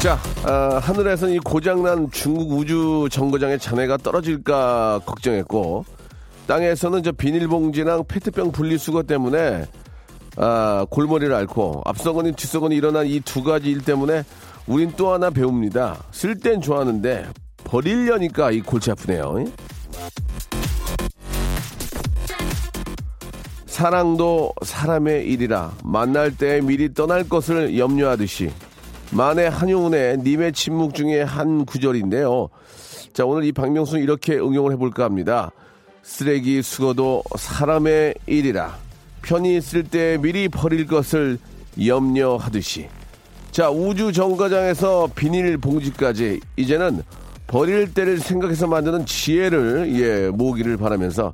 자, 아, 하늘에서는 이 고장난 중국 우주 정거장의 잔해가 떨어질까 걱정했고, 땅에서는 저 비닐봉지랑 페트병 분리수거 때문에 아, 골머리를 앓고 앞서거니 뒤서거니 일어난 이 두 가지 일 때문에 우린 또 하나 배웁니다. 쓸 땐 좋아하는데 버리려니까 이 골치 아프네요. 사랑도 사람의 일이라 만날 때 미리 떠날 것을 염려하듯이 만의 한용운의 님의 침묵 중에 한 구절인데요. 자, 오늘 이 박명수 이렇게 응용을 해볼까 합니다. 쓰레기 수거도 사람의 일이라 편히 쓸때 미리 버릴 것을 염려하듯이 자, 우주 정거장에서 비닐 봉지까지 이제는 버릴 때를 생각해서 만드는 지혜를 예, 모으기를 바라면서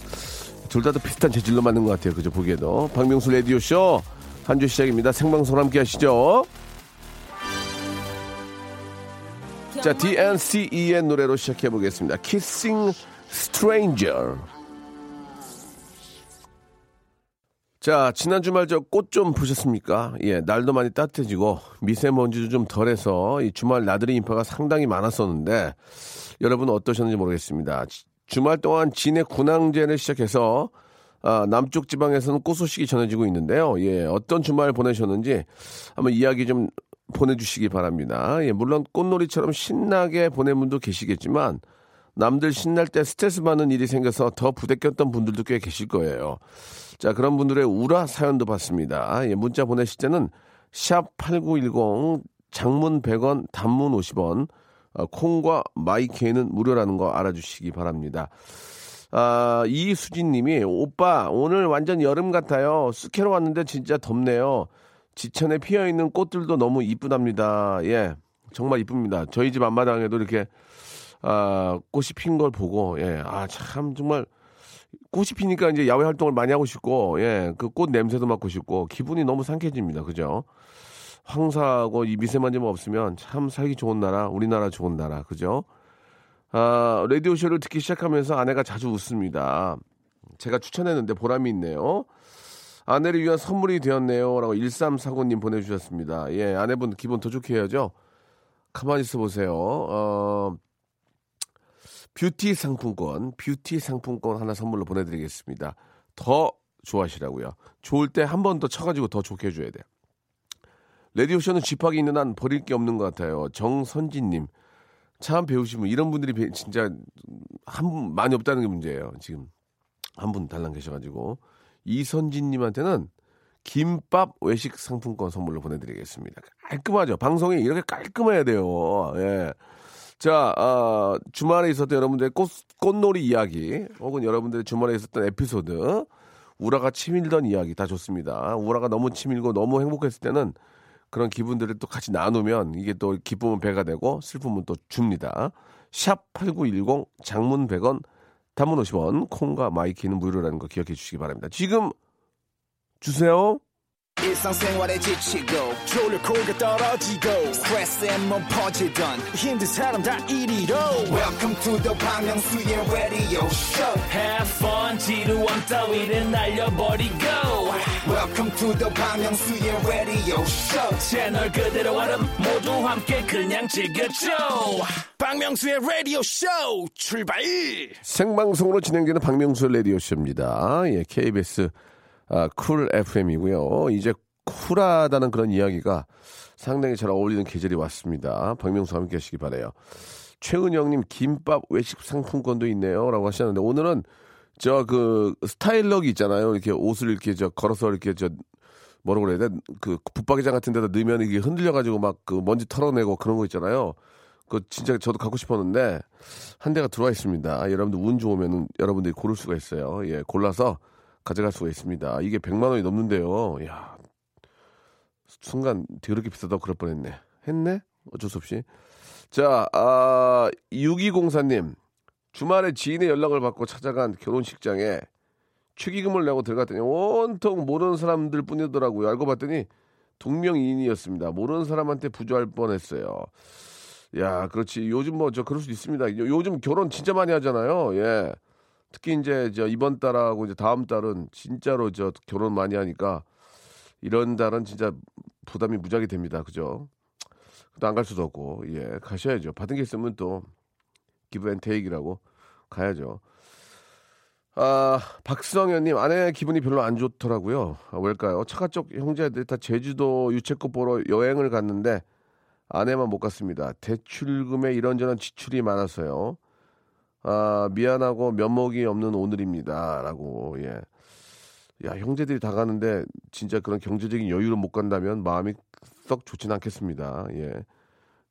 둘 다 또 비슷한 재질로 만든 것 같아요. 그죠? 보기에도. 박명수 라디오쇼 한 주 시작입니다. 생방송 함께 하시죠. 자, DNCE의 노래로 시작해 보겠습니다. Kissing Stranger. 자, 지난 주말 저 꽃 좀 보셨습니까? 예, 날도 많이 따뜻해지고 미세먼지도 좀 덜해서 이 주말 나들이 인파가 상당히 많았었는데 여러분 어떠셨는지 모르겠습니다. 지- 주말 동안 진해 군항제를 시작해서 아, 남쪽 지방에서는 꽃 소식이 전해지고 있는데요. 예, 어떤 주말 보내셨는지 한번 이야기 좀 보내주시기 바랍니다. 예, 물론 꽃놀이처럼 신나게 보낸 분도 계시겠지만 남들 신날 때 스트레스 받는 일이 생겨서 더 부대꼈던 분들도 꽤 계실 거예요. 자, 그런 분들의 우라 사연도 받습니다. 예, 문자 보내실 때는 샵 8910 장문 100원, 단문 50원, 어, 콩과 마이케이는 무료라는 거 알아주시기 바랍니다. 아, 이수진 님이 오빠 오늘 완전 여름 같아요. 쑥해로 왔는데 진짜 덥네요. 지천에 피어 있는 꽃들도 너무 이쁘답니다. 예. 정말 이쁩니다. 저희 집 앞마당에도 이렇게 아, 꽃이 핀 걸 보고 예. 아, 참 정말 꽃이 피니까 이제 야외 활동을 많이 하고 싶고 예. 그 꽃 냄새도 맡고 싶고 기분이 너무 상쾌해집니다. 그죠? 황사하고 이 미세먼지만 없으면 참 살기 좋은 나라, 우리나라 좋은 나라. 그죠? 아, 라디오 쇼를 듣기 시작하면서 아내가 자주 웃습니다. 제가 추천했는데 보람이 있네요. 아내를 위한 선물이 되었네요. 라고 1349님 보내주셨습니다. 예, 아내분 기분 더 좋게 해야죠. 가만히 있어 보세요. 어, 뷰티 상품권, 뷰티 상품권 하나 선물로 보내드리겠습니다. 더 좋아하시라고요. 좋을 때 한 번 더 쳐가지고 더 좋게 해줘야 돼요. 레디오쇼는 집합이 있는 한 버릴 게 없는 것 같아요. 정선진님. 참 배우시면 이런 분들이 배- 진짜 한 분 많이 없다는 게 문제예요. 지금 한 분 달랑 계셔가지고 이선진님한테는 김밥 외식 상품권 선물로 보내드리겠습니다. 깔끔하죠. 방송이 이렇게 깔끔해야 돼요. 예. 자, 아, 주말에 있었던 여러분들의 꽃, 꽃놀이 이야기, 혹은 여러분들의 주말에 있었던 에피소드, 우라가 치밀던 이야기 다 좋습니다. 우라가 너무 치밀고 너무 행복했을 때는 그런 기분들을 또 같이 나누면 이게 또 기쁨은 배가 되고 슬픔은 또 줍니다. 샵 8910 장문 100원 단문 50원 콩과 my K는 무료라는 거 기억해 주시기 바랍니다. 지금 주세요. 지치고, 떨어지고, 퍼지던, welcome to the Park Myung-soo's radio show Have fun 지루함 따위를 날려버리고 welcome to the Myung-soo's radio show 채널 그대로 얼음 모두 함께 그냥 즐겨줘 박명수의 라디오 쇼 출발! 생방송으로 진행되는 박명수 라디오 쇼입니다. 예, KBS 아, 쿨 FM이고요. 이제 쿨하다는 그런 이야기가 상당히 잘 어울리는 계절이 왔습니다. 박명수와 함께 하시기 바래요. 최은영님 김밥 외식 상품권도 있네요라고 하셨는데 오늘은 저 그 스타일러기 있잖아요. 이렇게 옷을 이렇게 저 걸어서 이렇게 저 뭐라고 그래야 돼? 그 붙박이장 같은 데다 넣으면 이게 흔들려 가지고 막 그 먼지 털어내고 그런 거 있잖아요. 그 진짜 저도 갖고 싶었는데 한 대가 들어와 있습니다. 여러분들 운 좋으면 여러분들이 고를 수가 있어요. 예, 골라서 가져갈 수가 있습니다. 이게 100만 원이 넘는데요. 야. 순간 더럽게 비싸다고 그럴 뻔했네. 했네? 어쩔 수 없이. 자, 아, 6204님. 주말에 지인의 연락을 받고 찾아간 결혼식장에 축의금을 내고 들어갔더니 온통 모르는 사람들 뿐이더라고요. 알고 봤더니 동명이인이었습니다. 모르는 사람한테 부조할 뻔했어요. 야, 그렇지. 요즘 뭐 저 그럴 수도 있습니다. 요, 요즘 결혼 진짜 많이 하잖아요. 예. 특히 이제 저 이번 달하고 이제 다음 달은 진짜로 저 결혼 많이 하니까 이런 달은 진짜 부담이 무지하게 됩니다. 그죠? 또 안 갈 수도 없고, 예, 가셔야죠. 받은 게 있으면 또 give and take라고 가야죠. 아, 박성현님, 아내 기분이 별로 안 좋더라고요. 아, 왜일까요? 처가 쪽 형제들 다 제주도 유채꽃 보러 여행을 갔는데 아내만 못 갔습니다. 대출금에 이런저런 지출이 많아서요. 아, 미안하고 면목이 없는 오늘입니다. 라고, 예. 야, 형제들이 다 가는데 진짜 그런 경제적인 여유를 못 간다면 마음이 썩 좋진 않겠습니다. 예.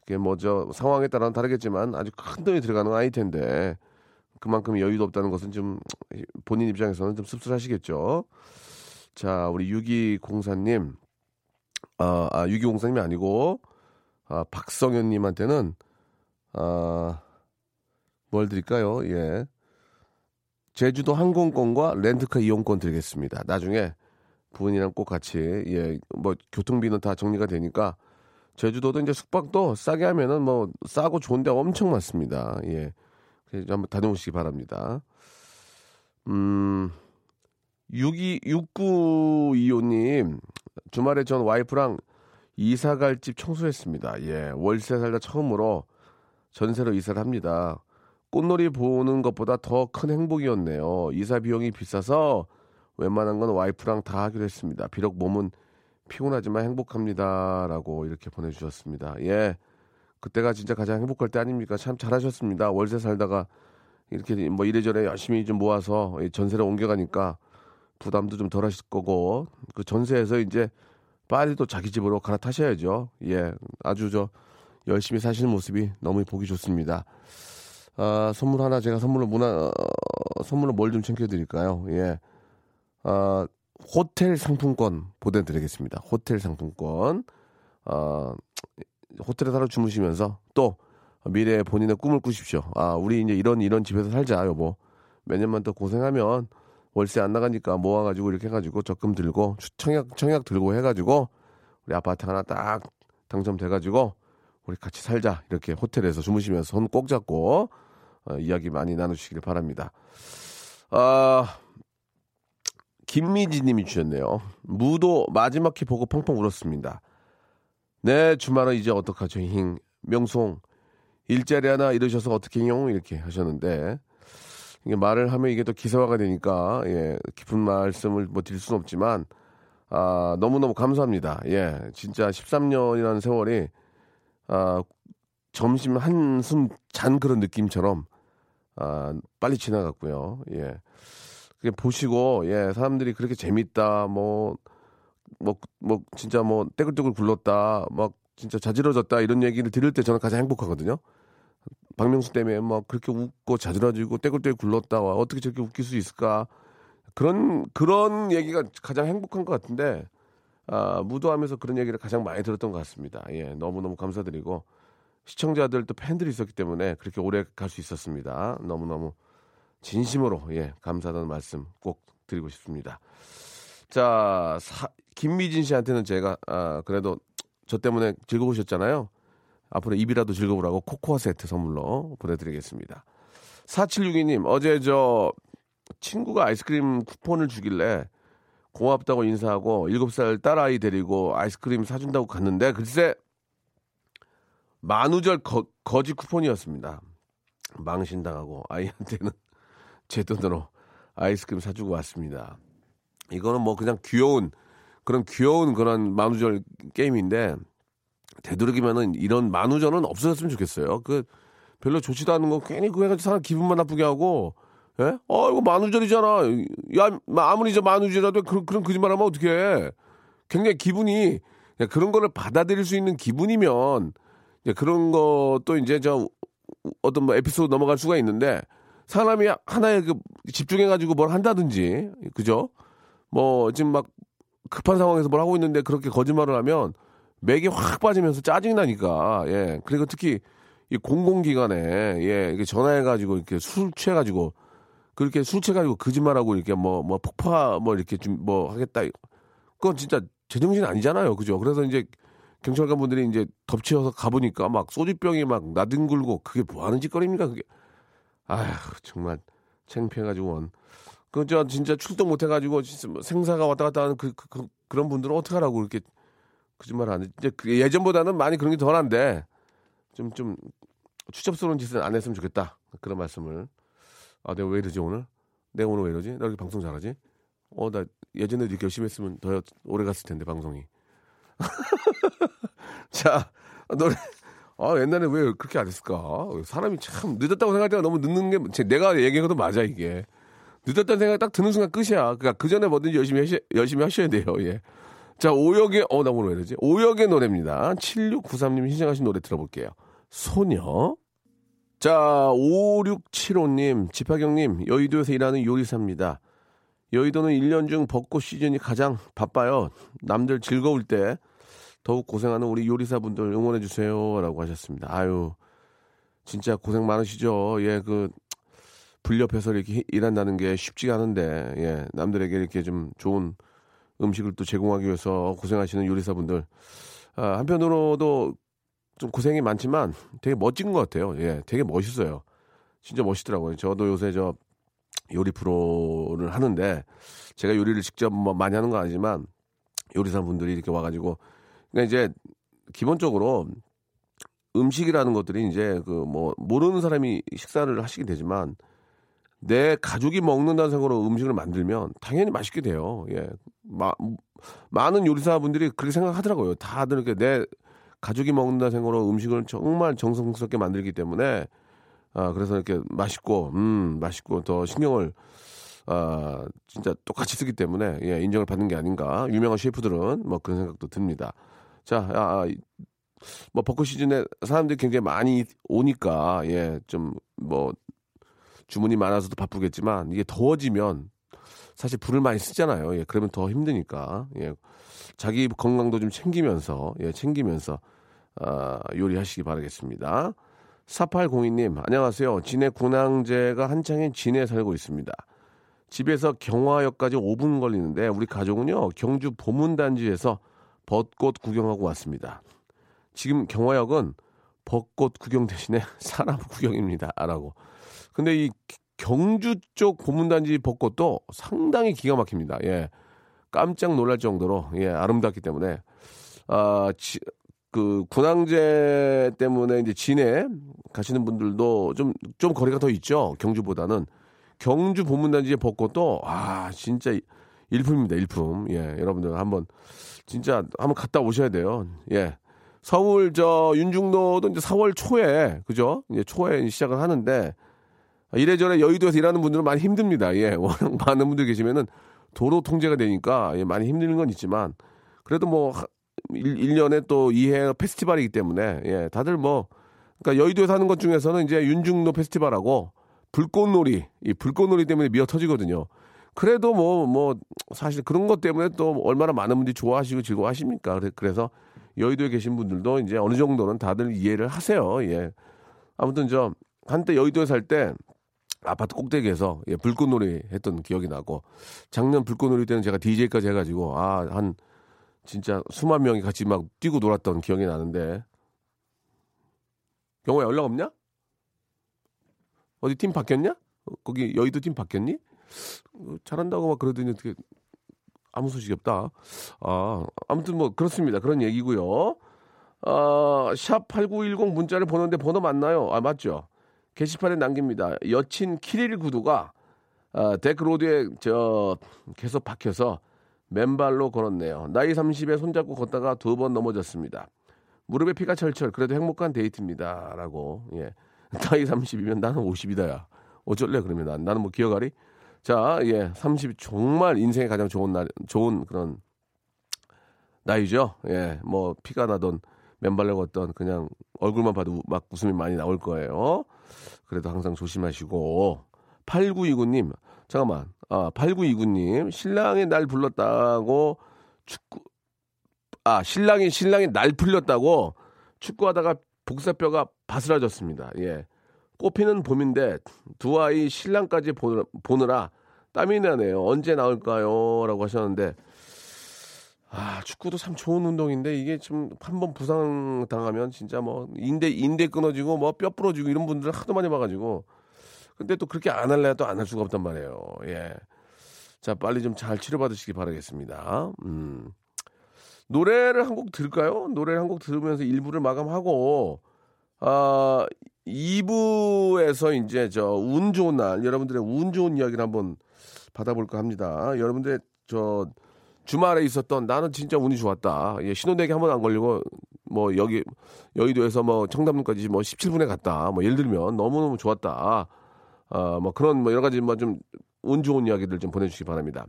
그게 뭐저 상황에 따라는 다르겠지만 아주 큰 돈이 들어가는 아이 텐데 그만큼 여유도 없다는 것은 좀 본인 입장에서는 좀 씁쓸하시겠죠. 자, 우리 6204님, 아, 아 6204님이 아니고, 아, 박성현님한테는, 아, 뭘 드릴까요? 예. 제주도 항공권과 렌트카 이용권 드리겠습니다. 나중에 부인이랑 꼭 같이, 예, 뭐, 교통비는 다 정리가 되니까, 제주도도 이제 숙박도 싸게 하면은 뭐, 싸고 좋은 데 엄청 많습니다. 예. 한번 다녀오시기 바랍니다. 음, 62, 6925님, 주말에 전 와이프랑 이사 갈 집 청소했습니다. 예, 월세 살다 처음으로 전세로 이사를 합니다. 꽃놀이 보는 것보다 더 큰 행복이었네요. 이사 비용이 비싸서 웬만한 건 와이프랑 다 하기로 했습니다. 비록 몸은 피곤하지만 행복합니다. 라고 이렇게 보내주셨습니다. 예. 그때가 진짜 가장 행복할 때 아닙니까? 참 잘하셨습니다. 월세 살다가 이렇게 뭐 이래저래 열심히 좀 모아서 전세를 옮겨가니까 부담도 좀 덜 하실 거고 그 전세에서 이제 빨리 또 자기 집으로 갈아타셔야죠. 예, 아주 저 열심히 사시는 모습이 너무 보기 좋습니다. 아, 선물 하나 제가 선물로 문화 어, 선물로 뭘 좀 챙겨드릴까요? 예, 아, 호텔 상품권 보내드리겠습니다. 호텔 상품권. 아, 호텔에 살아 주무시면서 또 미래에 본인의 꿈을 꾸십시오. 아, 우리 이제 이런 이런 집에서 살자, 여보. 몇 년만 더 고생하면 월세 안 나가니까 모아가지고 이렇게 해가지고 적금 들고 청약 청약 들고 해가지고 우리 아파트 하나 딱 당첨돼가지고 우리 같이 살자 이렇게 호텔에서 주무시면서 손 꼭 잡고 어, 이야기 많이 나누시길 바랍니다. 아 김미지님이 주셨네요. 무도 마지막 키 보고 펑펑 울었습니다. 네, 주말은 이제 어떡하죠, 힝. 명송, 일자리 하나 잃으셔서 어떻게요? 이렇게 하셨는데, 이게 말을 하면 이게 또 기사화가 되니까, 예, 깊은 말씀을 뭐 드릴 수는 없지만, 아, 너무너무 감사합니다. 예, 진짜 13년이라는 세월이, 아, 점심 한숨 잔 그런 느낌처럼, 아, 빨리 지나갔고요. 예. 보시고, 예, 사람들이 그렇게 재밌다, 뭐, 뭐, 뭐, 진짜 뭐, 떼굴떼굴 굴렀다, 막, 진짜 자지러졌다, 이런 얘기를 들을 때 저는 가장 행복하거든요. 박명수 때문에 막 그렇게 웃고 자지러지고 떼굴떼굴 굴렀다, 와, 어떻게 저렇게 웃길 수 있을까. 그런, 그런 얘기가 가장 행복한 것 같은데, 아, 무도하면서 그런 얘기를 가장 많이 들었던 것 같습니다. 예, 너무 너무 감사드리고, 시청자들 또 팬들이 있었기 때문에 그렇게 오래 갈 수 있었습니다. 너무 너무 진심으로, 예, 감사하다는 말씀 꼭 드리고 싶습니다. 자, 사, 김미진 씨한테는 제가 아, 그래도 저 때문에 즐거우셨잖아요. 앞으로 입이라도 즐거우라고 코코아 세트 선물로 보내드리겠습니다. 4762님, 어제 저 친구가 아이스크림 쿠폰을 주길래 고맙다고 인사하고 7살 딸아이 데리고 아이스크림 사준다고 갔는데 글쎄 만우절 거, 거지 쿠폰이었습니다. 망신당하고 아이한테는 제 돈으로 아이스크림 사주고 왔습니다. 이거는 뭐 그냥 귀여운 그런 귀여운 그런 만우절 게임인데 되도록이면은 이런 만우절은 없어졌으면 좋겠어요. 그 별로 좋지도 않은 거 괜히 그거 해가지고 사람 기분만 나쁘게 하고 예? 어 이거 만우절이잖아. 야 아무리 저 만우절이라도 그런 그런 거짓말하면 어떻게? 굉장히 기분이 그런 거를 받아들일 수 있는 기분이면 그런 것도 이제 저 어떤 뭐 에피소드 넘어갈 수가 있는데 사람이 하나에 그 집중해가지고 뭘 한다든지 그죠? 뭐 지금 막 급한 상황에서 뭘 하고 있는데 그렇게 거짓말을 하면 맥이 확 빠지면서 짜증이 나니까, 예. 그리고 특히 이 공공기관에, 예, 이렇게 전화해가지고 이렇게 술 취해가지고, 그렇게 술 취해가지고 거짓말하고 이렇게 뭐, 뭐 폭파 뭐 이렇게 좀 뭐 하겠다. 그건 진짜 제정신 아니잖아요. 그죠? 그래서 이제 경찰관 분들이 이제 덮치어서 가보니까 막 소주병이 막 나뒹굴고 그게 뭐 하는 짓거리입니까? 그게. 아휴, 정말 창피해가지고 원. 그저 진짜 출동 못해가지고 뭐 생사가 왔다 갔다 하는 그, 그, 그 런 분들은 어떻게 하라고 그렇게 거짓말 안 해. 이제 그 예전보다는 많이 그런 게 덜한데 좀, 좀 추접스러운 짓은 안 했으면 좋겠다. 그런 말씀을. 아, 내가 왜 이러지 오늘? 내가 오늘 왜 이러지? 나 이렇게 방송 잘하지? 어, 나 예전에 이렇게 열심히 했으면 더 오래 갔을 텐데, 방송이. 자, 노래. 아, 옛날에 왜 그렇게 안 했을까? 사람이 참 늦었다고 생각할 때가 너무 늦는 게, 내가 얘기해도 맞아, 이게. 늦었다는 생각이 딱 드는 순간 끝이야. 그러니까 그 전에 뭐든지 열심히 하시, 열심히 하셔야 돼요, 예. 자, 오역의, 어, 나 오늘 왜 이러지? 오역의 노래입니다. 7693님 신청하신 노래 들어볼게요. 소녀. 자, 5675님, 지파경님, 여의도에서 일하는 요리사입니다. 여의도는 1년 중 벚꽃 시즌이 가장 바빠요. 남들 즐거울 때 더욱 고생하는 우리 요리사분들 응원해 주세요. 라고 하셨습니다. 아유, 진짜 고생 많으시죠. 예, 그, 불 옆에서 이렇게 일한다는 게 쉽지가 않은데, 예, 남들에게 이렇게 좀 좋은 음식을 또 제공하기 위해서 고생하시는 요리사분들. 아, 한편으로도 좀 고생이 많지만 되게 멋진 것 같아요. 예, 되게 멋있어요. 진짜 멋있더라고요. 저도 요새 저 요리 프로를 하는데 제가 요리를 직접 뭐 많이 하는 건 아니지만 요리사 분들이 이렇게 와가지고 그러니까 이제 기본적으로 음식이라는 것들이 이제 그 뭐 모르는 사람이 식사를 하시게 되지만 내 가족이 먹는다는 생각으로 음식을 만들면 당연히 맛있게 돼요. 예. 마, 많은 요리사분들이 그렇게 생각하더라고요. 다들 이렇게 내 가족이 먹는다는 생각으로 음식을 정말 정성스럽게 만들기 때문에 아, 그래서 이렇게 맛있고, 음, 맛있고 더 신경을, 아, 진짜 똑같이 쓰기 때문에, 예, 인정을 받는 게 아닌가. 유명한 셰프들은 뭐 그런 생각도 듭니다. 자, 아, 뭐 벚꽃 시즌에 사람들이 굉장히 많이 오니까, 예, 좀 뭐, 주문이 많아서도 바쁘겠지만, 이게 더워지면 사실 불을 많이 쓰잖아요. 예, 그러면 더 힘드니까, 예, 자기 건강도 좀 챙기면서, 예, 챙기면서, 아, 요리하시기 바라겠습니다. 4802님, 안녕하세요. 진해 군항제가 한창인 진해에 살고 있습니다. 집에서 경화역까지 5분 걸리는데 우리 가족은요, 경주 보문단지에서 벚꽃 구경하고 왔습니다. 지금 경화역은 벚꽃 구경 대신에 사람 구경입니다. 라고. 근데 이 경주 쪽 보문단지 벚꽃도 상당히 기가 막힙니다. 예. 깜짝 놀랄 정도로, 예, 아름답기 때문에, 아, 지, 그 군항제 때문에 이제 진해 가시는 분들도 좀, 좀 거리가 더 있죠. 경주보다는. 경주 보문단지의 벚꽃도, 아, 진짜 일품입니다. 일품. 예, 여러분들 한번, 진짜 한번 갔다 오셔야 돼요. 예. 서울 저 윤중로도 이제 4월 초에, 그죠? 이제 초에 시작을 하는데, 이래저래 여의도에서 일하는 분들은 많이 힘듭니다. 예. 워낙 많은 분들 계시면은 도로 통제가 되니까 예, 많이 힘드는 건 있지만, 그래도 뭐, 1, 년에또 2회 페스티벌이기 때문에, 예, 다들 뭐, 그러니까 여의도에 사는 것 중에서는 이제 윤중로 페스티벌하고 불꽃놀이, 이 불꽃놀이 때문에 미어 터지거든요. 그래도 뭐, 뭐, 사실 그런 것 때문에 또 얼마나 많은 분들이 좋아하시고 즐거워하십니까. 그래서 여의도에 계신 분들도 이제 어느 정도는 다들 이해를 하세요. 예. 아무튼 저, 한때 여의도에 살 때 아파트 꼭대기에서 예, 불꽃놀이 했던 기억이 나고 작년 불꽃놀이 때는 제가 DJ까지 해가지고 아, 한 진짜 수만 명이 같이 막 뛰고 놀았던 기억이 나는데 경호야 연락 없냐? 어디 팀 바뀌었냐? 거기 여의도 팀 바뀌었니? 어, 잘한다고 막 그러더니 어떻게 아무 소식이 없다. 아, 아무튼 뭐 그렇습니다. 그런 얘기고요. 아, 샵8910 문자를 보는데 번호 맞나요? 아, 맞죠. 게시판에 남깁니다. 여친 키릴 구두가 아, 데크로드에 저 계속 박혀서 맨발로 걸었네요. 나이 30에 손잡고 걷다가 두 번 넘어졌습니다. 무릎에 피가 철철. 그래도 행복한 데이트입니다. 라고. 예. 나이 30이면 나는 50이다, 야. 어쩔래, 그러면 난. 나는 뭐 기어가리? 자, 예. 30 정말 인생에 가장 좋은 날, 좋은 그런 나이죠. 예. 뭐 피가 나던 맨발로 걷던 그냥 얼굴만 봐도 막 웃음이 많이 나올 거예요. 그래도 항상 조심하시고. 8929님, 잠깐만. 아, 8929님, 신랑이 날 불렀다고 축구, 아, 신랑이, 신랑이 날 풀렸다고 축구하다가 복사뼈가 바스라졌습니다. 예. 꽃피는 봄인데 두 아이 신랑까지 보느라, 땀이 나네요. 언제 나올까요? 라고 하셨는데 아, 축구도 참 좋은 운동인데 이게 좀 한 번 부상 당하면 진짜 뭐 인대 인대 끊어지고 뭐 뼈 부러지고 이런 분들 하도 많이 봐 가지고 근데 또 그렇게 안 할래 또안 할 수가 없단 말이에요. 예. 자, 빨리 좀 잘 치료받으시기 바라겠습니다. 음. 노래를 한 곡 들을까요? 노래를 한 곡 들으면서 1부를 마감하고, 아, 2부에서 이제 저 운 좋은 날, 여러분들의 운 좋은 이야기를 한번 받아볼까 합니다. 여러분들의 저 주말에 있었던 나는 진짜 운이 좋았다. 예, 신혼대기 한 번 안 걸리고 뭐 여기 여의도에서 뭐 청담동까지 뭐 17분에 갔다. 뭐 예를 들면 너무너무 좋았다. 아, 뭐 그런 뭐 여러 가지 뭐 좀 운 좋은 이야기들 좀 보내주시기 바랍니다.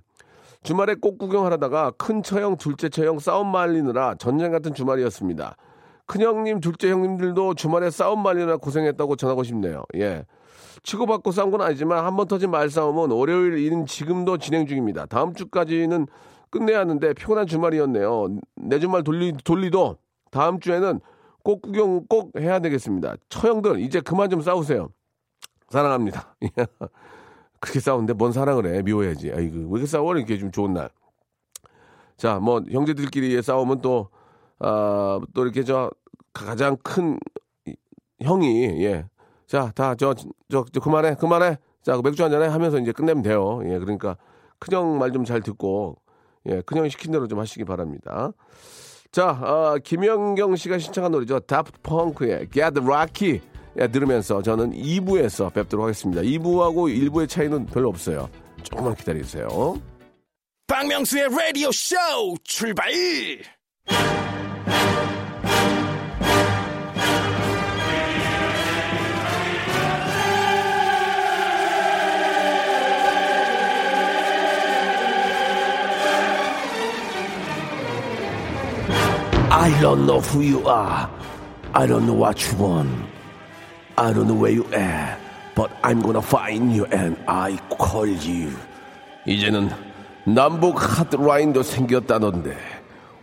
주말에 꽃 구경하다가 큰 처형, 둘째 처형 싸움 말리느라 전쟁 같은 주말이었습니다. 큰형님, 둘째 형님들도 주말에 싸움 말리느라 고생했다고 전하고 싶네요. 예. 치고받고 싸운 건 아니지만 한 번 터진 말싸움은 월요일 인 지금도 진행 중입니다. 다음 주까지는 끝내야 하는데 피곤한 주말이었네요. 내 주말 돌리, 돌리도 다음 주에는 꽃 구경 꼭 해야 되겠습니다. 처형들 이제 그만 좀 싸우세요. 사랑합니다. 그렇게 싸우는데 뭔 사랑을 해 미워야지. 아이고 왜 이렇게 싸워 이렇게 좀 좋은 날. 자, 뭐 형제들끼리의 싸움은 또 아, 또 이렇게 저 가장 큰 형이 예. 자, 다저저저 그만해. 그만해. 자, 맥주 한 잔 해 하면서 이제 끝내면 돼요. 예. 그러니까 큰형 말 좀 잘 듣고 예, 큰형이 시킨 대로 좀 하시기 바랍니다. 자, 어, 김영경 씨가 신청한 노래죠. 다프트 펑크의 Get Rocky 예, 들으면서 저는 2부에서 뵙도록 하겠습니다. 2부하고 1부의 차이는 별로 없어요. 조금만 기다리세요. 박명수의 라디오 쇼 출발! I don't know who you are. I don't know what you want. I don't know where you at. But I'm gonna find you and I call you. 이제는 남북 핫라인도 생겼다던데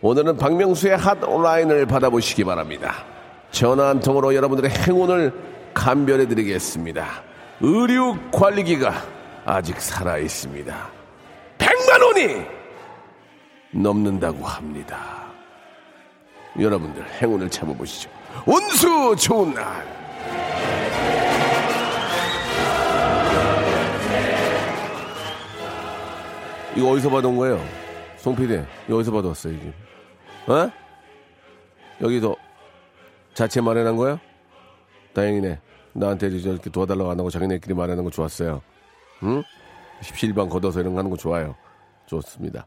오늘은 박명수의 핫라인을 받아보시기 바랍니다. 전화 한 통으로 여러분들의 행운을 감별해 드리겠습니다. 의류 관리기가 아직 살아 있습니다. 100만 원이 넘는다고 합니다. 여러분들 행운을 참아보시죠. 운수 좋은 날. 이거 어디서 받은 거예요? 송피디, 이거 어디서 받았어요, 이게? 어? 여기도 자체 마련한 거예요? 다행이네. 나한테 이렇게 도와달라고 안 하고 자기네끼리 마련한 거 좋았어요. 응? 17방 걷어서 이런 거 하는 거 좋아요. 좋습니다.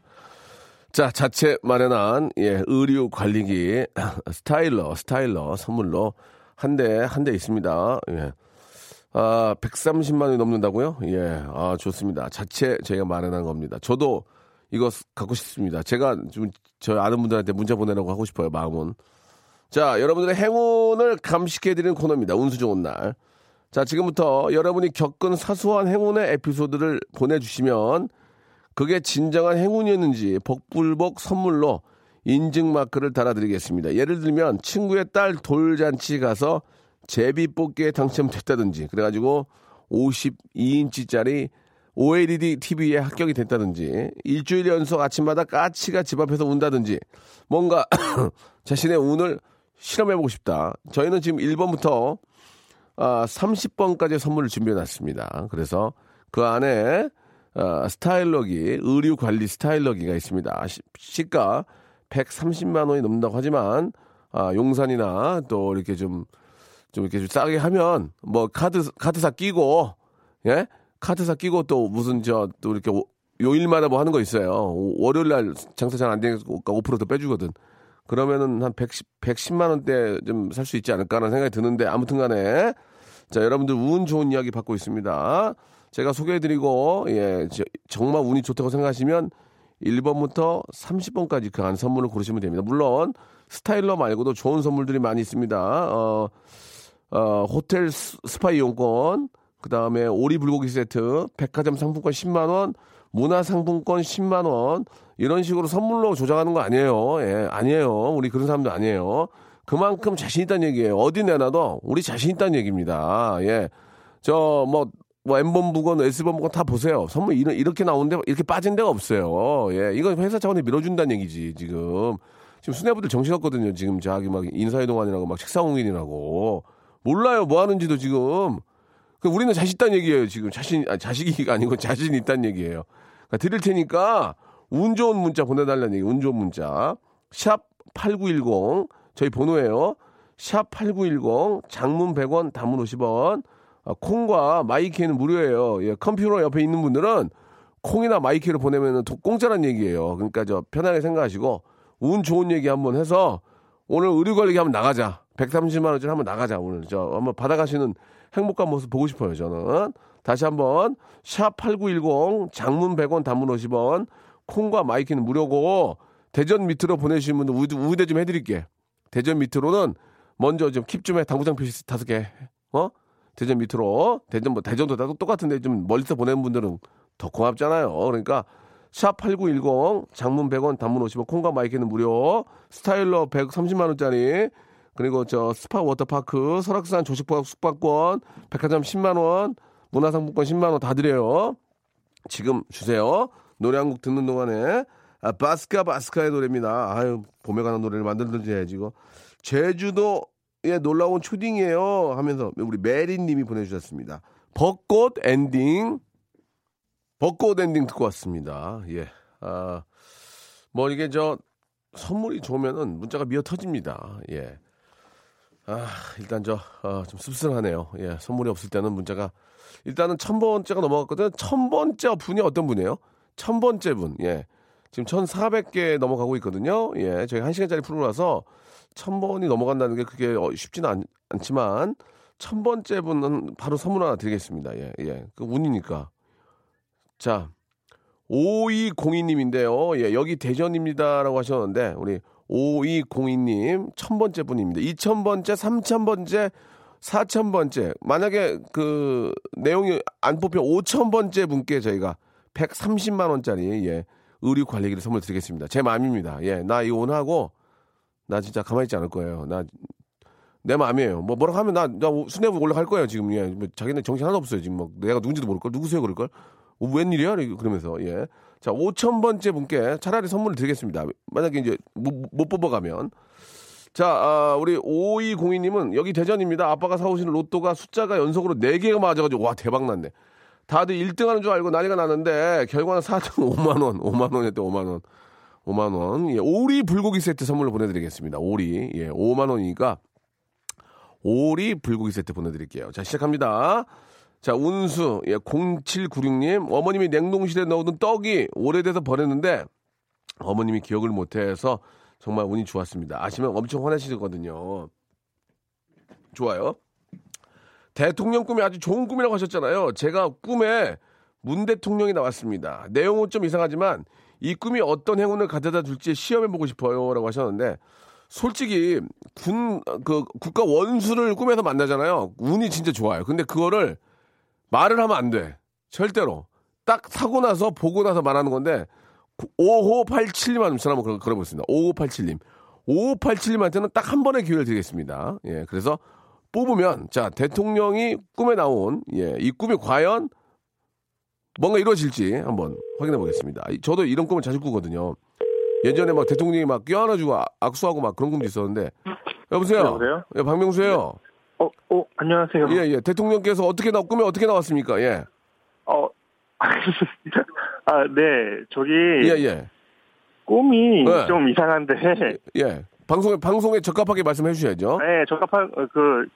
자, 자체 마련한, 예, 의류 관리기, 스타일러, 스타일러 선물로 한 대, 한 대 있습니다. 예. 아, 130만 원이 넘는다고요? 예, 아, 좋습니다. 자체 저희가 마련한 겁니다. 저도 이거 갖고 싶습니다. 제가 좀, 저 아는 분들한테 문자 보내라고 하고 싶어요, 마음은. 자, 여러분들의 행운을 감식해드리는 코너입니다. 운수 좋은 날. 자, 지금부터 여러분이 겪은 사소한 행운의 에피소드를 보내주시면 그게 진정한 행운이었는지 복불복 선물로 인증 마크를 달아드리겠습니다. 예를 들면 친구의 딸 돌잔치 가서 제비 뽑기에 당첨됐다든지 그래가지고 52인치짜리 OLED TV에 합격이 됐다든지 일주일 연속 아침마다 까치가 집 앞에서 운다든지 뭔가 자신의 운을 실험해보고 싶다. 저희는 지금 1번부터 아, 30번까지 선물을 준비해놨습니다. 그래서 그 안에 아, 스타일러기, 의류 관리 스타일러기가 있습니다. 시, 시가 130만 원이 넘는다고 하지만 아, 용산이나 또 이렇게 좀, 좀 이렇게 좀 싸게 하면 뭐 카드 카드사 끼고 예 카드사 끼고 또 무슨 저 또 이렇게 오- 요일마다 뭐 하는 거 있어요. 오- 월요일 날 장사 잘 안 되니까 5%더 빼주거든. 그러면은 한 110, 110만 원대 좀 살 수 있지 않을까라는 생각이 드는데 아무튼 간에 자, 여러분들 운 좋은 이야기 받고 있습니다. 제가 소개해드리고, 예, 저- 정말 운이 좋다고 생각하시면 1번부터 30번까지 그 안 선물을 고르시면 됩니다. 물론, 스타일러 말고도 좋은 선물들이 많이 있습니다. 어, 어, 호텔 스- 스파 이용권, 그 다음에 오리 불고기 세트, 백화점 상품권 10만원, 문화상품권 10만 원 이런 식으로 선물로 조장하는 거 아니에요. 예, 아니에요. 우리 그런 사람도 아니에요. 그만큼 자신 있다는 얘기예요. 어디 내놔도 우리 자신 있다는 얘기입니다. 예. 저, 뭐, 뭐, M본부건 S본부건 다 보세요. 선물 이런, 이렇게 나오는데 이렇게 빠진 데가 없어요. 예. 이거 회사 차원에 밀어준다는 얘기지, 지금. 지금 수뇌부들 정신없거든요. 지금 자기 막 인사이동안이라고 막 책상홍인이라고. 몰라요. 뭐 하는지도 지금. 그 우리는 자신 있다는 얘기예요. 지금 자신, 아, 자식이 아니고 자신 있다는 얘기예요. 그러니까 드릴 테니까 운 좋은 문자 보내달라는 얘기, 운 좋은 문자. 샵 8910. 저희 번호예요. 샵 8910. 장문 100원, 단문 50원. 아, 콩과 my K는 무료예요. 예, 컴퓨터 옆에 있는 분들은 콩이나 my K를 보내면 공짜란 얘기예요. 그러니까 저 편하게 생각하시고 운 좋은 얘기 한번 해서 오늘 의류 관리 한번 나가자. 130만 원짜리 한번 나가자. 오늘 저 한번 받아가시는 행복한 모습 보고 싶어요. 저는 다시 한번 샵8910 장문 100원 단문 50원 콩과 my K는 무료고 대전 밑으로 보내주신 분들 우대, 우대 좀 해드릴게. 대전 밑으로는 먼저 좀 keep 좀 해. 당구장 표시 다섯 개. 어? 대전 밑으로 대전 뭐 대전도 다 똑같은데 좀 멀리서 보내는 분들은 더 고맙잖아요. 그러니까 샵8910 장문 100원 단문 50원 콩과 my K는 무료 스타일러 130만 원짜리 그리고 저 스파 워터파크 설악산 조식 숙박권 백화점 10만 원 문화상품권 10만 원 다 드려요. 지금 주세요. 노래 한 곡 듣는 동안에 아, 버스커 버스커의 노래입니다. 아유 봄에 관한 노래를 만들든지 이거 제주도 예, 놀라운 초딩이에요. 하면서 우리 메리님이 보내주셨습니다. 벚꽃 엔딩. 벚꽃 엔딩 듣고 왔습니다. 예. 아, 뭐 이게 저 선물이 좋으면은 문자가 미어 터집니다. 예. 아, 일단 저, 어, 좀 씁쓸하네요. 예. 선물이 없을 때는 문자가 일단은 천 번째가 넘어갔거든요. 천 번째 분이 어떤 분이에요? 천 번째 분. 예. 지금 천사백 개 넘어가고 있거든요. 예. 저희 한 시간짜리 프로라서 천 번이 넘어간다는 게 그게 어, 쉽지는 않, 않지만 천 번째 분은 바로 선물 하나 드리겠습니다. 예, 예. 그 운이니까. 자, 5202님인데요. 예, 여기 대전입니다라고 하셨는데 우리 5202님 천 번째 분입니다. 2000번째, 3000번째, 4000번째. 만약에 그 내용이 안 뽑혀 5000번째 분께 저희가 130만 원짜리 예, 의류 관리기를 선물 드리겠습니다. 제 마음입니다. 예, 나 이거 오늘 하고 나 진짜 가만히 있지 않을 거예요. 나 내 마음이에요. 뭐 뭐라고 하면 나, 나 수뇌부 올라갈 거예요 지금. 예, 뭐 자기네 정신 하나 없어요 지금. 뭐 내가 누군지도 모를 걸. 누구세요 그럴 걸. 어, 웬일이야? 그러면서 예. 자 5천 번째 분께 차라리 선물을 드리겠습니다. 만약에 이제 못, 못 뽑아가면. 자, 아, 우리 5202님은 여기 대전입니다. 아빠가 사오신 로또가 숫자가 연속으로 4개가 맞아가지고, 와, 대박났네. 다들 1등 하는 줄 알고 난리가 났는데, 결과는 4등 5만원, 5만원이었대, 5만원. 5만원. 예, 오리 불고기 세트 선물로 보내드리겠습니다. 오리. 예, 5만원이니까, 오리 불고기 세트 보내드릴게요. 자, 시작합니다. 자, 운수, 예, 0796님, 어머님이 냉동실에 넣어둔 떡이 오래돼서 버렸는데, 어머님이 기억을 못해서 정말 운이 좋았습니다. 아시면 엄청 화내시거든요. 좋아요. 대통령 꿈이 아주 좋은 꿈이라고 하셨잖아요. 제가 꿈에 문 대통령이 나왔습니다. 내용은 좀 이상하지만 이 꿈이 어떤 행운을 가져다 줄지 시험해 보고 싶어요라고 하셨는데 솔직히 군 그 국가 원수를 꿈에서 만나잖아요. 운이 진짜 좋아요. 근데 그거를 말을 하면 안 돼. 절대로. 딱 사고 나서 보고 나서 말하는 건데 5587님 전화 한번 걸어보겠습니다. 5587님. 5587님한테는 딱 한 번의 기회를 드리겠습니다. 예, 그래서 뽑으면 자 대통령이 꿈에 나온 예, 이 꿈이 과연 뭔가 이루어질지 한번 확인해 보겠습니다. 저도 이런 꿈을 자주 꾸거든요. 예전에 막 대통령이 막 껴안아주고 악수하고 막 그런 꿈도 있었는데 여보세요. 여보세요? 예, 박명수예요. 어, 어, 안녕하세요. 예, 예. 대통령께서 어떻게 나 꿈에 어떻게 나왔습니까? 예. 어, 아, 네, 저기 예, 예. 꿈이 네. 좀 이상한데, 예. 방송에 방송에 적합하게 말씀해 주셔야죠. 네, 적합한 어, 그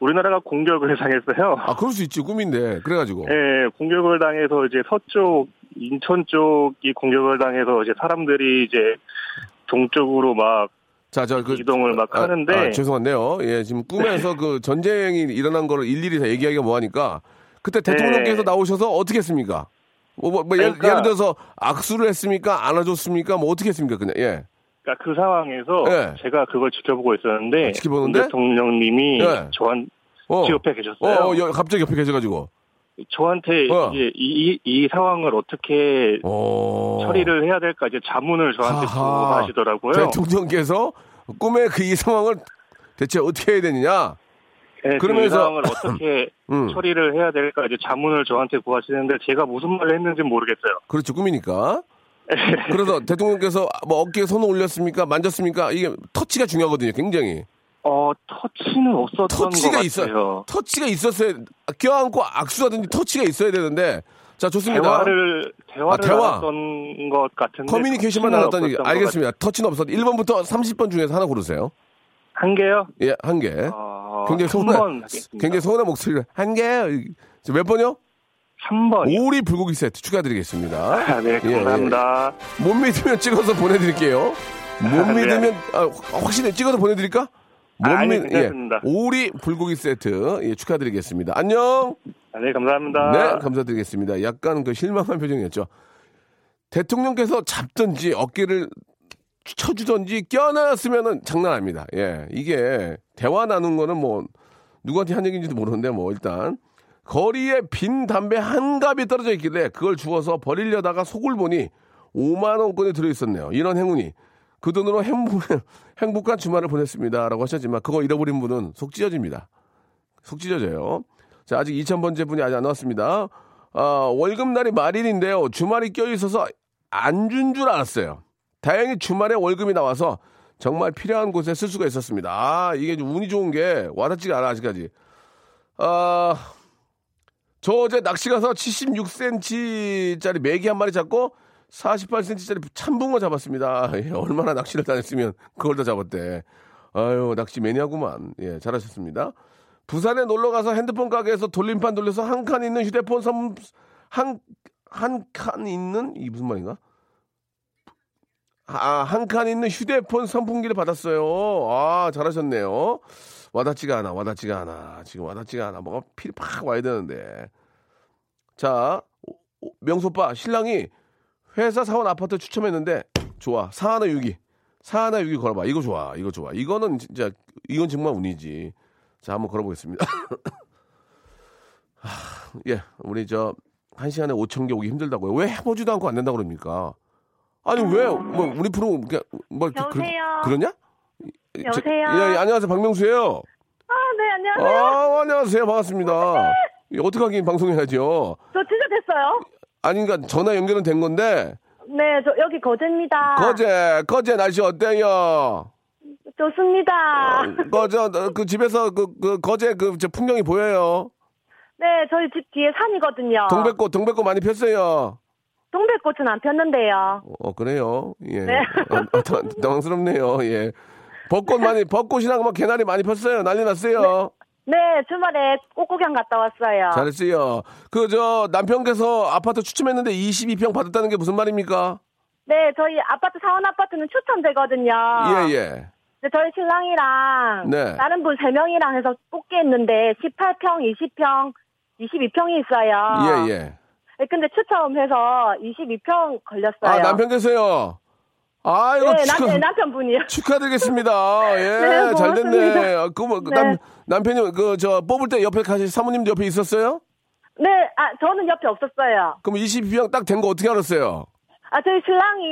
우리나라가 공격을 당했어요. 아, 그럴 수 있지. 꿈인데. 그래 가지고. 네, 공격을 당해서 이제 서쪽 인천 쪽이 공격을 당해서 이제 사람들이 이제 동쪽으로 막 자, 저 그 이동을 막 하는데 아, 죄송한데요. 예, 지금 꿈에서 그 전쟁이 일어난 거를 일일이 다 얘기하기가 뭐하니까 그때 대통령께서 네. 나오셔서 어떻게 했습니까? 뭐, 뭐, 뭐 예를, 그러니까- 예를 들어서 악수를 했습니까? 안아줬습니까? 뭐 어떻게 했습니까? 그냥 예. 그러니까 그 상황에서 네. 제가 그걸 지켜보고 있었는데 아, 지켜보는데? 문 대통령님이 네. 저한 어. 제 옆에 어, 계셨어요. 어, 여- 갑자기 옆에 계셔가지고. 저한테 어. 이제 이, 이, 이 상황을 어떻게 어. 처리를 해야 될까 이제 자문을 저한테. 하시더라고요. 대통령께서 꿈의 그 이 상황을 대체 어떻게 해야 되느냐? 네, 그러면서- 그러면서 이 상황을 어떻게 음. 처리를 해야 될까 이제 자문을 저한테 구하시는데 제가 무슨 말을 했는지 모르겠어요. 그렇죠, 꿈이니까. 그래서 대통령께서 뭐 어깨에 손을 올렸습니까? 만졌습니까? 이게 터치가 중요하거든요, 굉장히. 어 터치는 없었던 터치가 것 있어요. 같아요. 터치가 있었어야, 껴안고 악수하든지 터치가 있어야 되는데. 자, 좋습니다. 대화를 대화를 아, 대화. 나눴던 것 같은데 커뮤니케이션만 나눴다는 얘기. 알겠습니다. 터치는 없었 1번부터 30번 중에서 하나 고르세요. 같- 한 개요? 예, 한 개. 어, 굉장히 한 서운한. 굉장히 서운한 목소리를. 한 개요. 저몇 번요? 3번. 오리 불고기 세트 추가드리겠습니다. 아, 네, 예, 예. 감사합니다. 못 믿으면 찍어서 보내드릴게요. 못 아, 네. 믿으면 아, 확실히 찍어서 보내드릴까? 못 아, 아니, 믿- 괜찮습니다. 오리 불고기 세트 예, 축하드리겠습니다. 안녕. 아, 네, 감사합니다. 네, 감사드리겠습니다. 약간 그 실망한 표정이었죠. 대통령께서 잡든지 어깨를 쳐주든지 껴안았으면은 장난 아닙니다. 예, 이게 대화 나눈 거는 뭐 누구한테 한 얘기인지도 모르는데 뭐 일단 거리에 빈 담배 한 갑이 떨어져 있길래 그걸 주워서 버리려다가 속을 보니 5만 원권이 들어 있었네요. 이런 행운이 그 돈으로 행복, 행복한 주말을 보냈습니다 라고 하셨지만 그거 잃어버린 분은 속 찢어집니다. 속 찢어져요. 자, 아직 2,000번째 분이 아직 안 나왔습니다. 아, 월급날이 말일인데요. 주말이 껴있어서 안 준 줄 알았어요. 다행히 주말에 월급이 나와서 정말 필요한 곳에 쓸 수가 있었습니다. 아, 이게 좀 운이 좋은 게 와닿지가 않아, 아직까지. 아, 저 어제 낚시 가서 76cm짜리 메기 한 마리 잡고 48cm짜리 참붕어 잡았습니다. 예, 얼마나 낚시를 다녔으면 그걸 다 잡았대. 아유, 낚시 매니아구만. 예, 잘하셨습니다. 부산에 놀러 가서 핸드폰 가게에서 돌림판 돌려서 한 칸 있는 휴대폰 선, 한, 한 칸 있는, 이 무슨 말인가? 아, 한 칸 있는 휴대폰 선풍기를 받았어요. 아, 잘하셨네요. 와닿지가 않아, 와닿지가 않아. 지금 와닿지가 않아. 뭐가 필이 팍 와야 되는데. 자, 명소빠, 신랑이 회사 사원 아파트 추첨했는데, 좋아. 사하나 유기. 사하나 유기 걸어봐. 이거 좋아. 이거 좋아. 이거는 진짜, 이건 정말 운이지. 자, 한번 걸어보겠습니다. 하, 예, 우리 저, 한 시간에 5천 개 오기 힘들다고요. 왜 해보지도 않고 안 된다고 그럽니까? 아니, 왜, 뭐, 우리 프로, 그냥, 뭐, 이렇게 그, 여보세요? 그 러냐? 여보세요? 저- 예, 예, 안녕하세요. 박명수예요 아, 네, 안녕하세요. 아, 안녕하세요. 반갑습니다. 예, 어떻게 하긴 방송해야죠. 저 진짜 됐어요. 아니, 그러니까 전화 연결은 된 건데, 네, 저 여기 거제입니다. 거제, 거제 날씨 어때요? 좋습니다. 거제, 어, 그 집에서 그, 그 거제 그 저 풍경이 보여요. 네, 저희 집 뒤에 산이거든요. 동백꽃, 동백꽃 많이 폈어요. 동백꽃은 안 폈는데요. 어, 그래요? 예. 네. 어, 어, 당- 당황스럽네요. 예. 벚꽃 많이, 벚꽃이랑 뭐 개나리 많이 폈어요. 난리 났어요. 네, 주말에 꽃구경 갔다 왔어요. 잘했어요. 그, 저, 남편께서 아파트 추첨했는데 22평 받았다는 게 무슨 말입니까? 네, 저희 아파트 사원 아파트는 추천되거든요. 예, 예. 근데 저희 신랑이랑 네. 다른 분 세명이랑 해서 뽑기 했는데 18평, 20평, 22평이 있어요. 예, 예. 네, 근데 추첨해서 22평 걸렸어요. 아, 남편께서요? 아, 이거 네, 축하, 남, 남편분이요. 축하드리겠습니다. 예, 네, 잘 됐네. 아, 그, 뭐, 그 네. 남, 남편이, 그, 저, 뽑을 때 옆에 가시, 사모님도 옆에 있었어요? 네, 아, 저는 옆에 없었어요. 그럼 22평 딱된 거 어떻게 알았어요? 아, 저희 신랑이,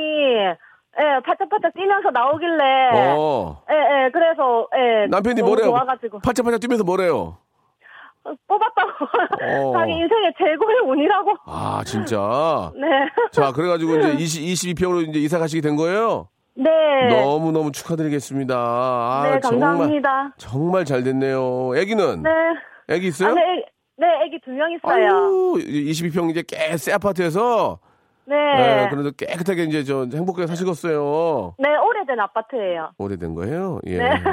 예, 파짝파짝 뛰면서 나오길래, 어. 예, 예, 그래서, 예. 남편이 뭐래요? 좋아가지고. 팔짝팔짝 뛰면서 뭐래요? 어, 뽑았다고. 어. 자기 인생의 최고의 운이라고. 아, 진짜? 네. 자, 그래가지고 이제 20, 22평으로 이제 이사 가시게 된 거예요? 네. 너무 너무 축하드리겠습니다. 아, 네, 정말, 감사합니다. 정말 잘 됐네요. 애기는? 네. 애기 있어요? 아, 네, 애- 네, 두 명 있어요. 아유, 22평 이제 꽤새 아파트에서 네. 네, 그래도 깨끗하게 이제 저 행복하게 사시겠어요. 네, 오래된 아파트예요. 오래된 거예요? 예. 네.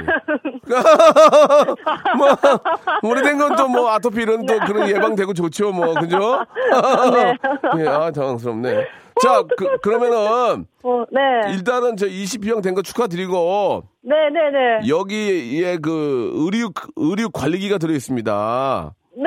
뭐, 오래된 건 또 뭐 아토피 이런 또 그런 예방되고 좋죠, 뭐. 그죠? 예, 아, 당황스럽네. 자, 그, 그러면은 어, 네. 일단은 저 20평 된 거 축하드리고 네, 네, 네. 여기에 그 의류 의류 관리기가 들어 있습니다. 네.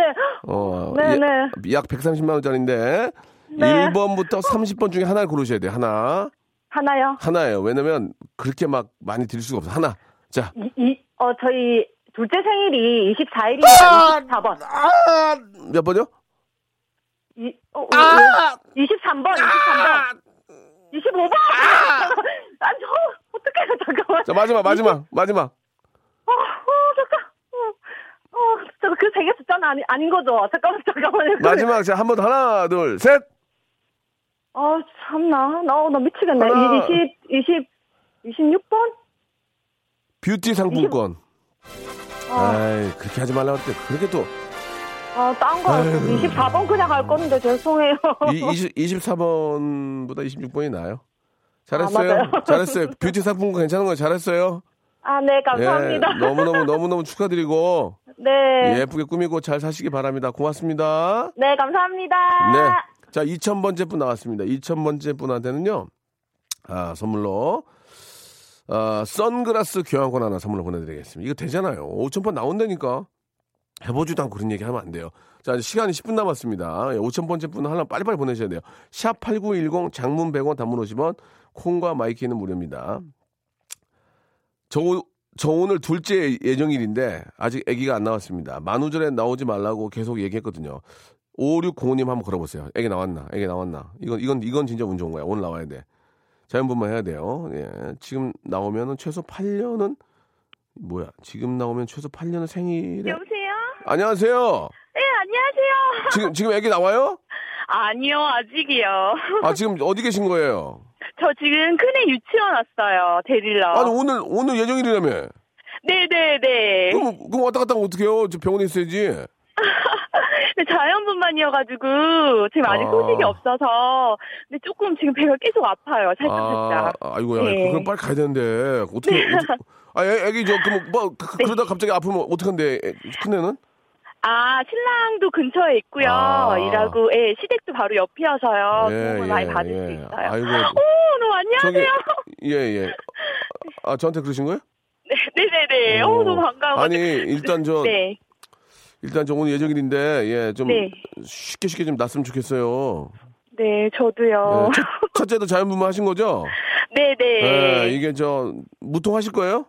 어, 네, 예, 네. 약 130만 원짜리인데 네. 1번부터 30번 중에 하나를 고르셔야 돼요. 하나. 하나요? 하나예요. 왜냐면 그렇게 막 많이 드릴 수가 없어. 하나. 자. 이, 이, 어, 저희 둘째 생일이 24일이니까 24번. 몇 번요? 이, 어, 어, 아! 23번, 23번. 25번! 아, 저, 어떡해요, 잠깐만. 자, 마지막, 마지막, 마지막. 어, 어, 잠깐. 어, 어, 저거 그 세개 숫자는 아니, 아닌 거죠? 잠깐만, 잠깐만요. 마지막, 자, 한번 더, 하나, 둘, 셋! 아, 참나. 나, 나 미치겠네. 하나. 20, 20, 26번? 뷰티 상품권. 아, 아이, 그렇게 하지 말라고 했대. 그렇게 또, 아, 딴 거, 아유. 24번 그냥 할 건데, 죄송해요. 이, 20, 24번보다 26번이 나아요. 잘했어요. 아. 잘했어요. 뷰티 상품권 괜찮은 거 잘했어요. 아, 네, 감사합니다. 예, 너무너무, 너무너무 축하드리고, 네. 예쁘게 꾸미고 잘 사시기 바랍니다. 고맙습니다. 네, 감사합니다. 네. 자, 2000번째 분 나왔습니다. 2000번째 분한테는요, 아, 선물로, 아, 선글라스 교환권 하나 선물로 보내드리겠습니다. 이거 되잖아요. 5000번 나온다니까. 해보지도 않고 그런 얘기 하면 안 돼요. 자, 시간이 10분 남았습니다. 5000번째 분 하나 빨리빨리 보내셔야 돼요. 샵8910 장문 100원 단문 50원 콩과 my K는 무료입니다. 저, 오- 저 오늘 둘째 예정일인데 아직 아기가 안 나왔습니다. 만우절에 나오지 말라고 계속 얘기했거든요. 5605님 한번 걸어보세요. 애기 나왔나? 애기 나왔나? 이건, 이건, 이건 진짜 운 좋은 거야. 오늘 나와야 돼. 자연분만 해야 돼요. 예. 지금 나오면은 최소 8년은, 뭐야. 지금 나오면 최소 8년은 생일에. 여보세요? 안녕하세요. 네, 안녕하세요. 지금, 지금 애기 나와요? 아니요, 아직이요. 아, 지금 어디 계신 거예요? 저 지금 큰애 유치원 왔어요, 데리러. 아니, 오늘, 오늘 예정일이라며. 네네네. 그럼, 그럼 왔다 갔다 하면 어떡해요? 저 병원에 있어야지. 근데 자연분만이어가지고 지금 아직 아. 소식이 없어서 근데 조금 지금 배가 계속 아파요, 살짝 아, 살짝. 아이고야. 네. 그럼 빨리 가야 되는데. 어떻게, 어떻게 아, 애, 애기 저, 그럼 뭐, 그, 네. 그러다 갑자기 아프면 어떡한데, 애- 큰애는? 아 신랑도 근처에 있고요. 아. 일하고 예 시댁도 바로 옆이어서요. 예, 도움을 예, 많이 받을 예. 수 있어요. 아이고. 오, 너무 저기, 안녕하세요. 예, 예. 아, 저한테 그러신 거예요? 네, 네네네. 오, 어. 너무 반가워. 아니, 일단 저, 네. 일단 저 오늘 예정일인데, 예, 좀 네. 쉽게 쉽게 좀 났으면 좋겠어요. 네, 저도요. 예, 첫, 첫째도 자연분만 하신 거죠? 네 네. 예, 이게 저, 무통하실 거예요?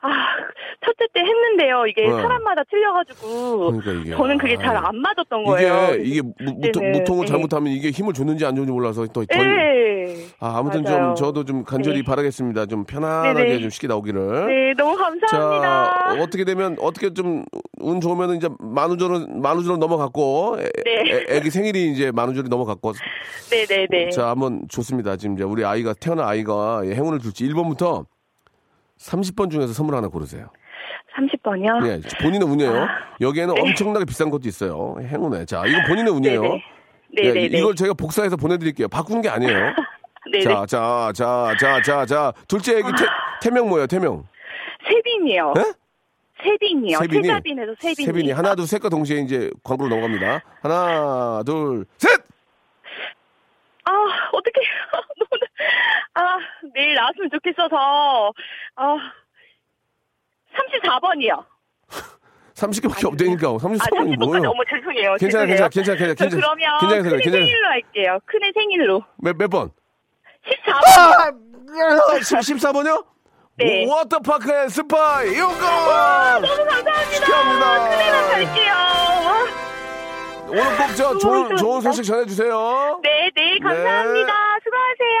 아, 첫째 때 했는데요. 이게 어. 사람마다 틀려가지고. 그러니까 이게. 저는 그게 잘 아유. 안 맞았던 거예요. 이게, 이게 무, 네네. 무통을 네. 잘못하면 이게 힘을 줬는지 안 줬는지 몰라서 또 덜, 네. 아, 아무튼 좀 맞아요. 저도 좀 간절히 네. 바라겠습니다. 좀 편안하게 네네. 좀 쉽게 나오기를. 네, 너무 감사합니다. 자, 어떻게 되면 어떻게 좀 운 좋으면 이제 만우절은 만우절은 넘어갔고 애, 네. 애, 기 생일이 이제 만우절이 넘어갔고 네네네. 자, 한번 좋습니다. 지금 이제 우리 아이가 태어난 아이가 예, 행운을 줄지 1번부터 30번 중에서 선물 하나 고르세요. 30번이요? 예, 본인의 운이에요. 아, 여기에는 네. 엄청나게 비싼 것도 있어요. 행운에. 자, 이건 본인의 운이에요. 네네. 예, 네네네. 이걸 저희가 복사해서 보내드릴게요. 바꾸는 게 아니에요. 네네. 자, 자, 자, 자, 자, 자. 둘째 애기 태, 태명 뭐예요, 태명? 세빈이요. 예? 세빈이요. 세빈이? 세자빈에서 세빈이. 세빈이. 하나, 둘, 셋과 동시에 이제 광고로 넘어갑니다. 하나, 둘, 셋! 아, 어떻게 아, 내일 나왔으면 좋겠어서. 아, 34번이요. 30개밖에 없다니까. 아, 34번이 30번까지 뭐예요? 어머 죄송해요. 괜찮아, 죄송해요. 괜찮아, 괜찮아, 저 괜찮아. 그러면 괜찮아, 큰애 괜찮아. 생일로 할게요. 큰애 생일로. 몇, 몇 번? 14번. 14번이요? 네. 워터파크의 스파 이용권! 너무 감사합니다. 축하합니다. 큰애랑 갈게요. 와. 오늘 꼭 저 좋은. 좋은 소식 전해주세요. 네, 네, 감사합니다. 수고하세요.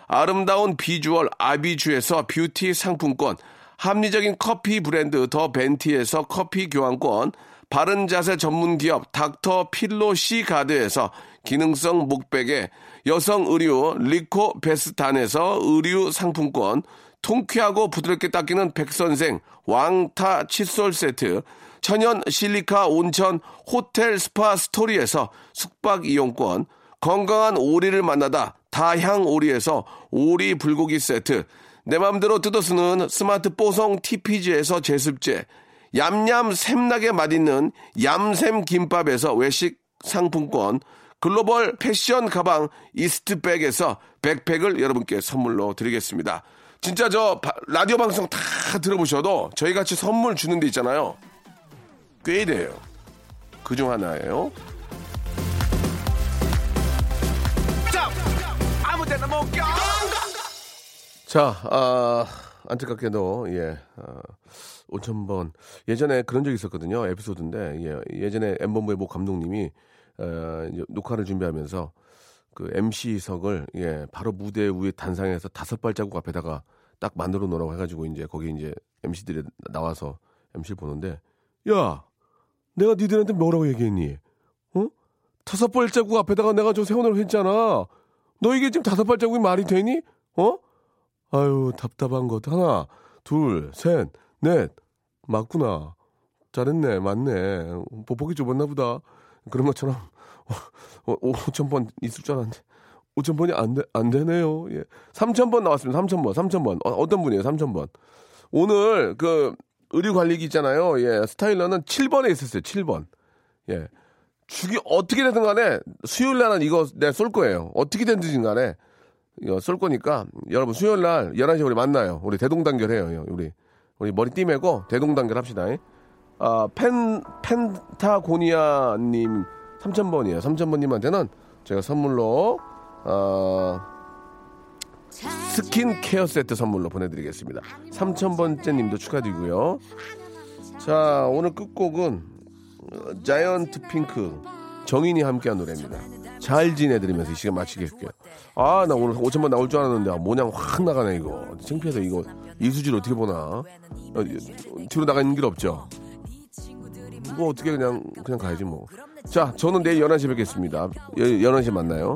아름다운 비주얼 아비주에서 뷰티 상품권, 합리적인 커피 브랜드 더 벤티에서 커피 교환권, 바른 자세 전문 기업 닥터 필로 시 가드에서 기능성 목베개, 여성 의류 리코 베스탄에서 의류 상품권, 통쾌하고 부드럽게 닦이는 백선생 왕타 칫솔 세트, 천연 실리카 온천 호텔 스파 스토리에서 숙박 이용권, 건강한 오리를 만나다 다향 오리에서 오리 불고기 세트, 내 맘대로 뜯어 쓰는 스마트 뽀송 TPG에서 제습제, 얌얌 샘나게 맛있는 얌샘 김밥에서 외식 상품권, 글로벌 패션 가방 이스트백에서 백팩을 여러분께 선물로 드리겠습니다. 진짜 저 바- 라디오 방송 다 들어보셔도 저희 같이 선물 주는 데 있잖아요. 꽤 돼요. 그중 하나예요. 자, 아, 안타깝게도, 예, 아, 5천번. 예전에 그런 적이 있었거든요. 에피소드인데, 예, 예전에 엠본부의 모 감독님이, 어, 녹화를 준비하면서 그 MC석을, 예, 바로 무대 위에 단상에서 다섯 발자국 앞에다가 딱 만들어 놓으라고 해가지고, 이제 거기 이제 MC들이 나와서 MC를 보는데, 야, 내가 니들한테 뭐라고 얘기했니? 어? 다섯 발자국 앞에다가 내가 저 세워놓으라고 했잖아. 너 이게 지금 다섯 발자국이 말이 되니? 어? 아유, 답답한 것. 하나, 둘, 셋, 넷. 맞구나. 잘했네. 맞네. 뭐 보기 좁았나 보다. 그런 것처럼, 어, 5천0번 있을 줄 알았는데. 5천 번이 안, 되, 안 되네요. 예. 3천 번 나왔습니다. 3천 번, 3천 번. 어, 떤 분이에요? 3천 번. 오늘 그 의류 관리기 있잖아요. 예. 스타일러는 7번에 있었어요. 7번. 예. 죽이 어떻게 되든 간에 수요일 날은 이거 내가 쏠 거예요. 어떻게 된든 간에 이거 쏠 거니까 여러분 수요일 날 11시에 우리 만나요. 우리 대동단결 해요. 우리 우리 머리 띠매고 대동단결 합시다. 아, 펜 펜타고니아 님 3000번이에요. 3000번 님한테는 제가 선물로 어 스킨케어 세트 선물로 보내드리겠습니다. 3000번째 님도 축하드리고요. 자, 오늘 끝곡은 어, 자이언트 핑크 정인이 함께한 노래입니다. 잘 지내드리면서 이 시간 마치겠게요. 아, 나 오늘 5천번 나올 줄 알았는데 아, 모냥 확 나가네 이거. 창피해서 이거 이수지를 어떻게 보나. 어, 뒤로 나가 있는 길 없죠. 뭐 어떻게 그냥 그냥 가야지 뭐. 자, 저는 내일 11시 뵙겠습니다. 11시 만나요.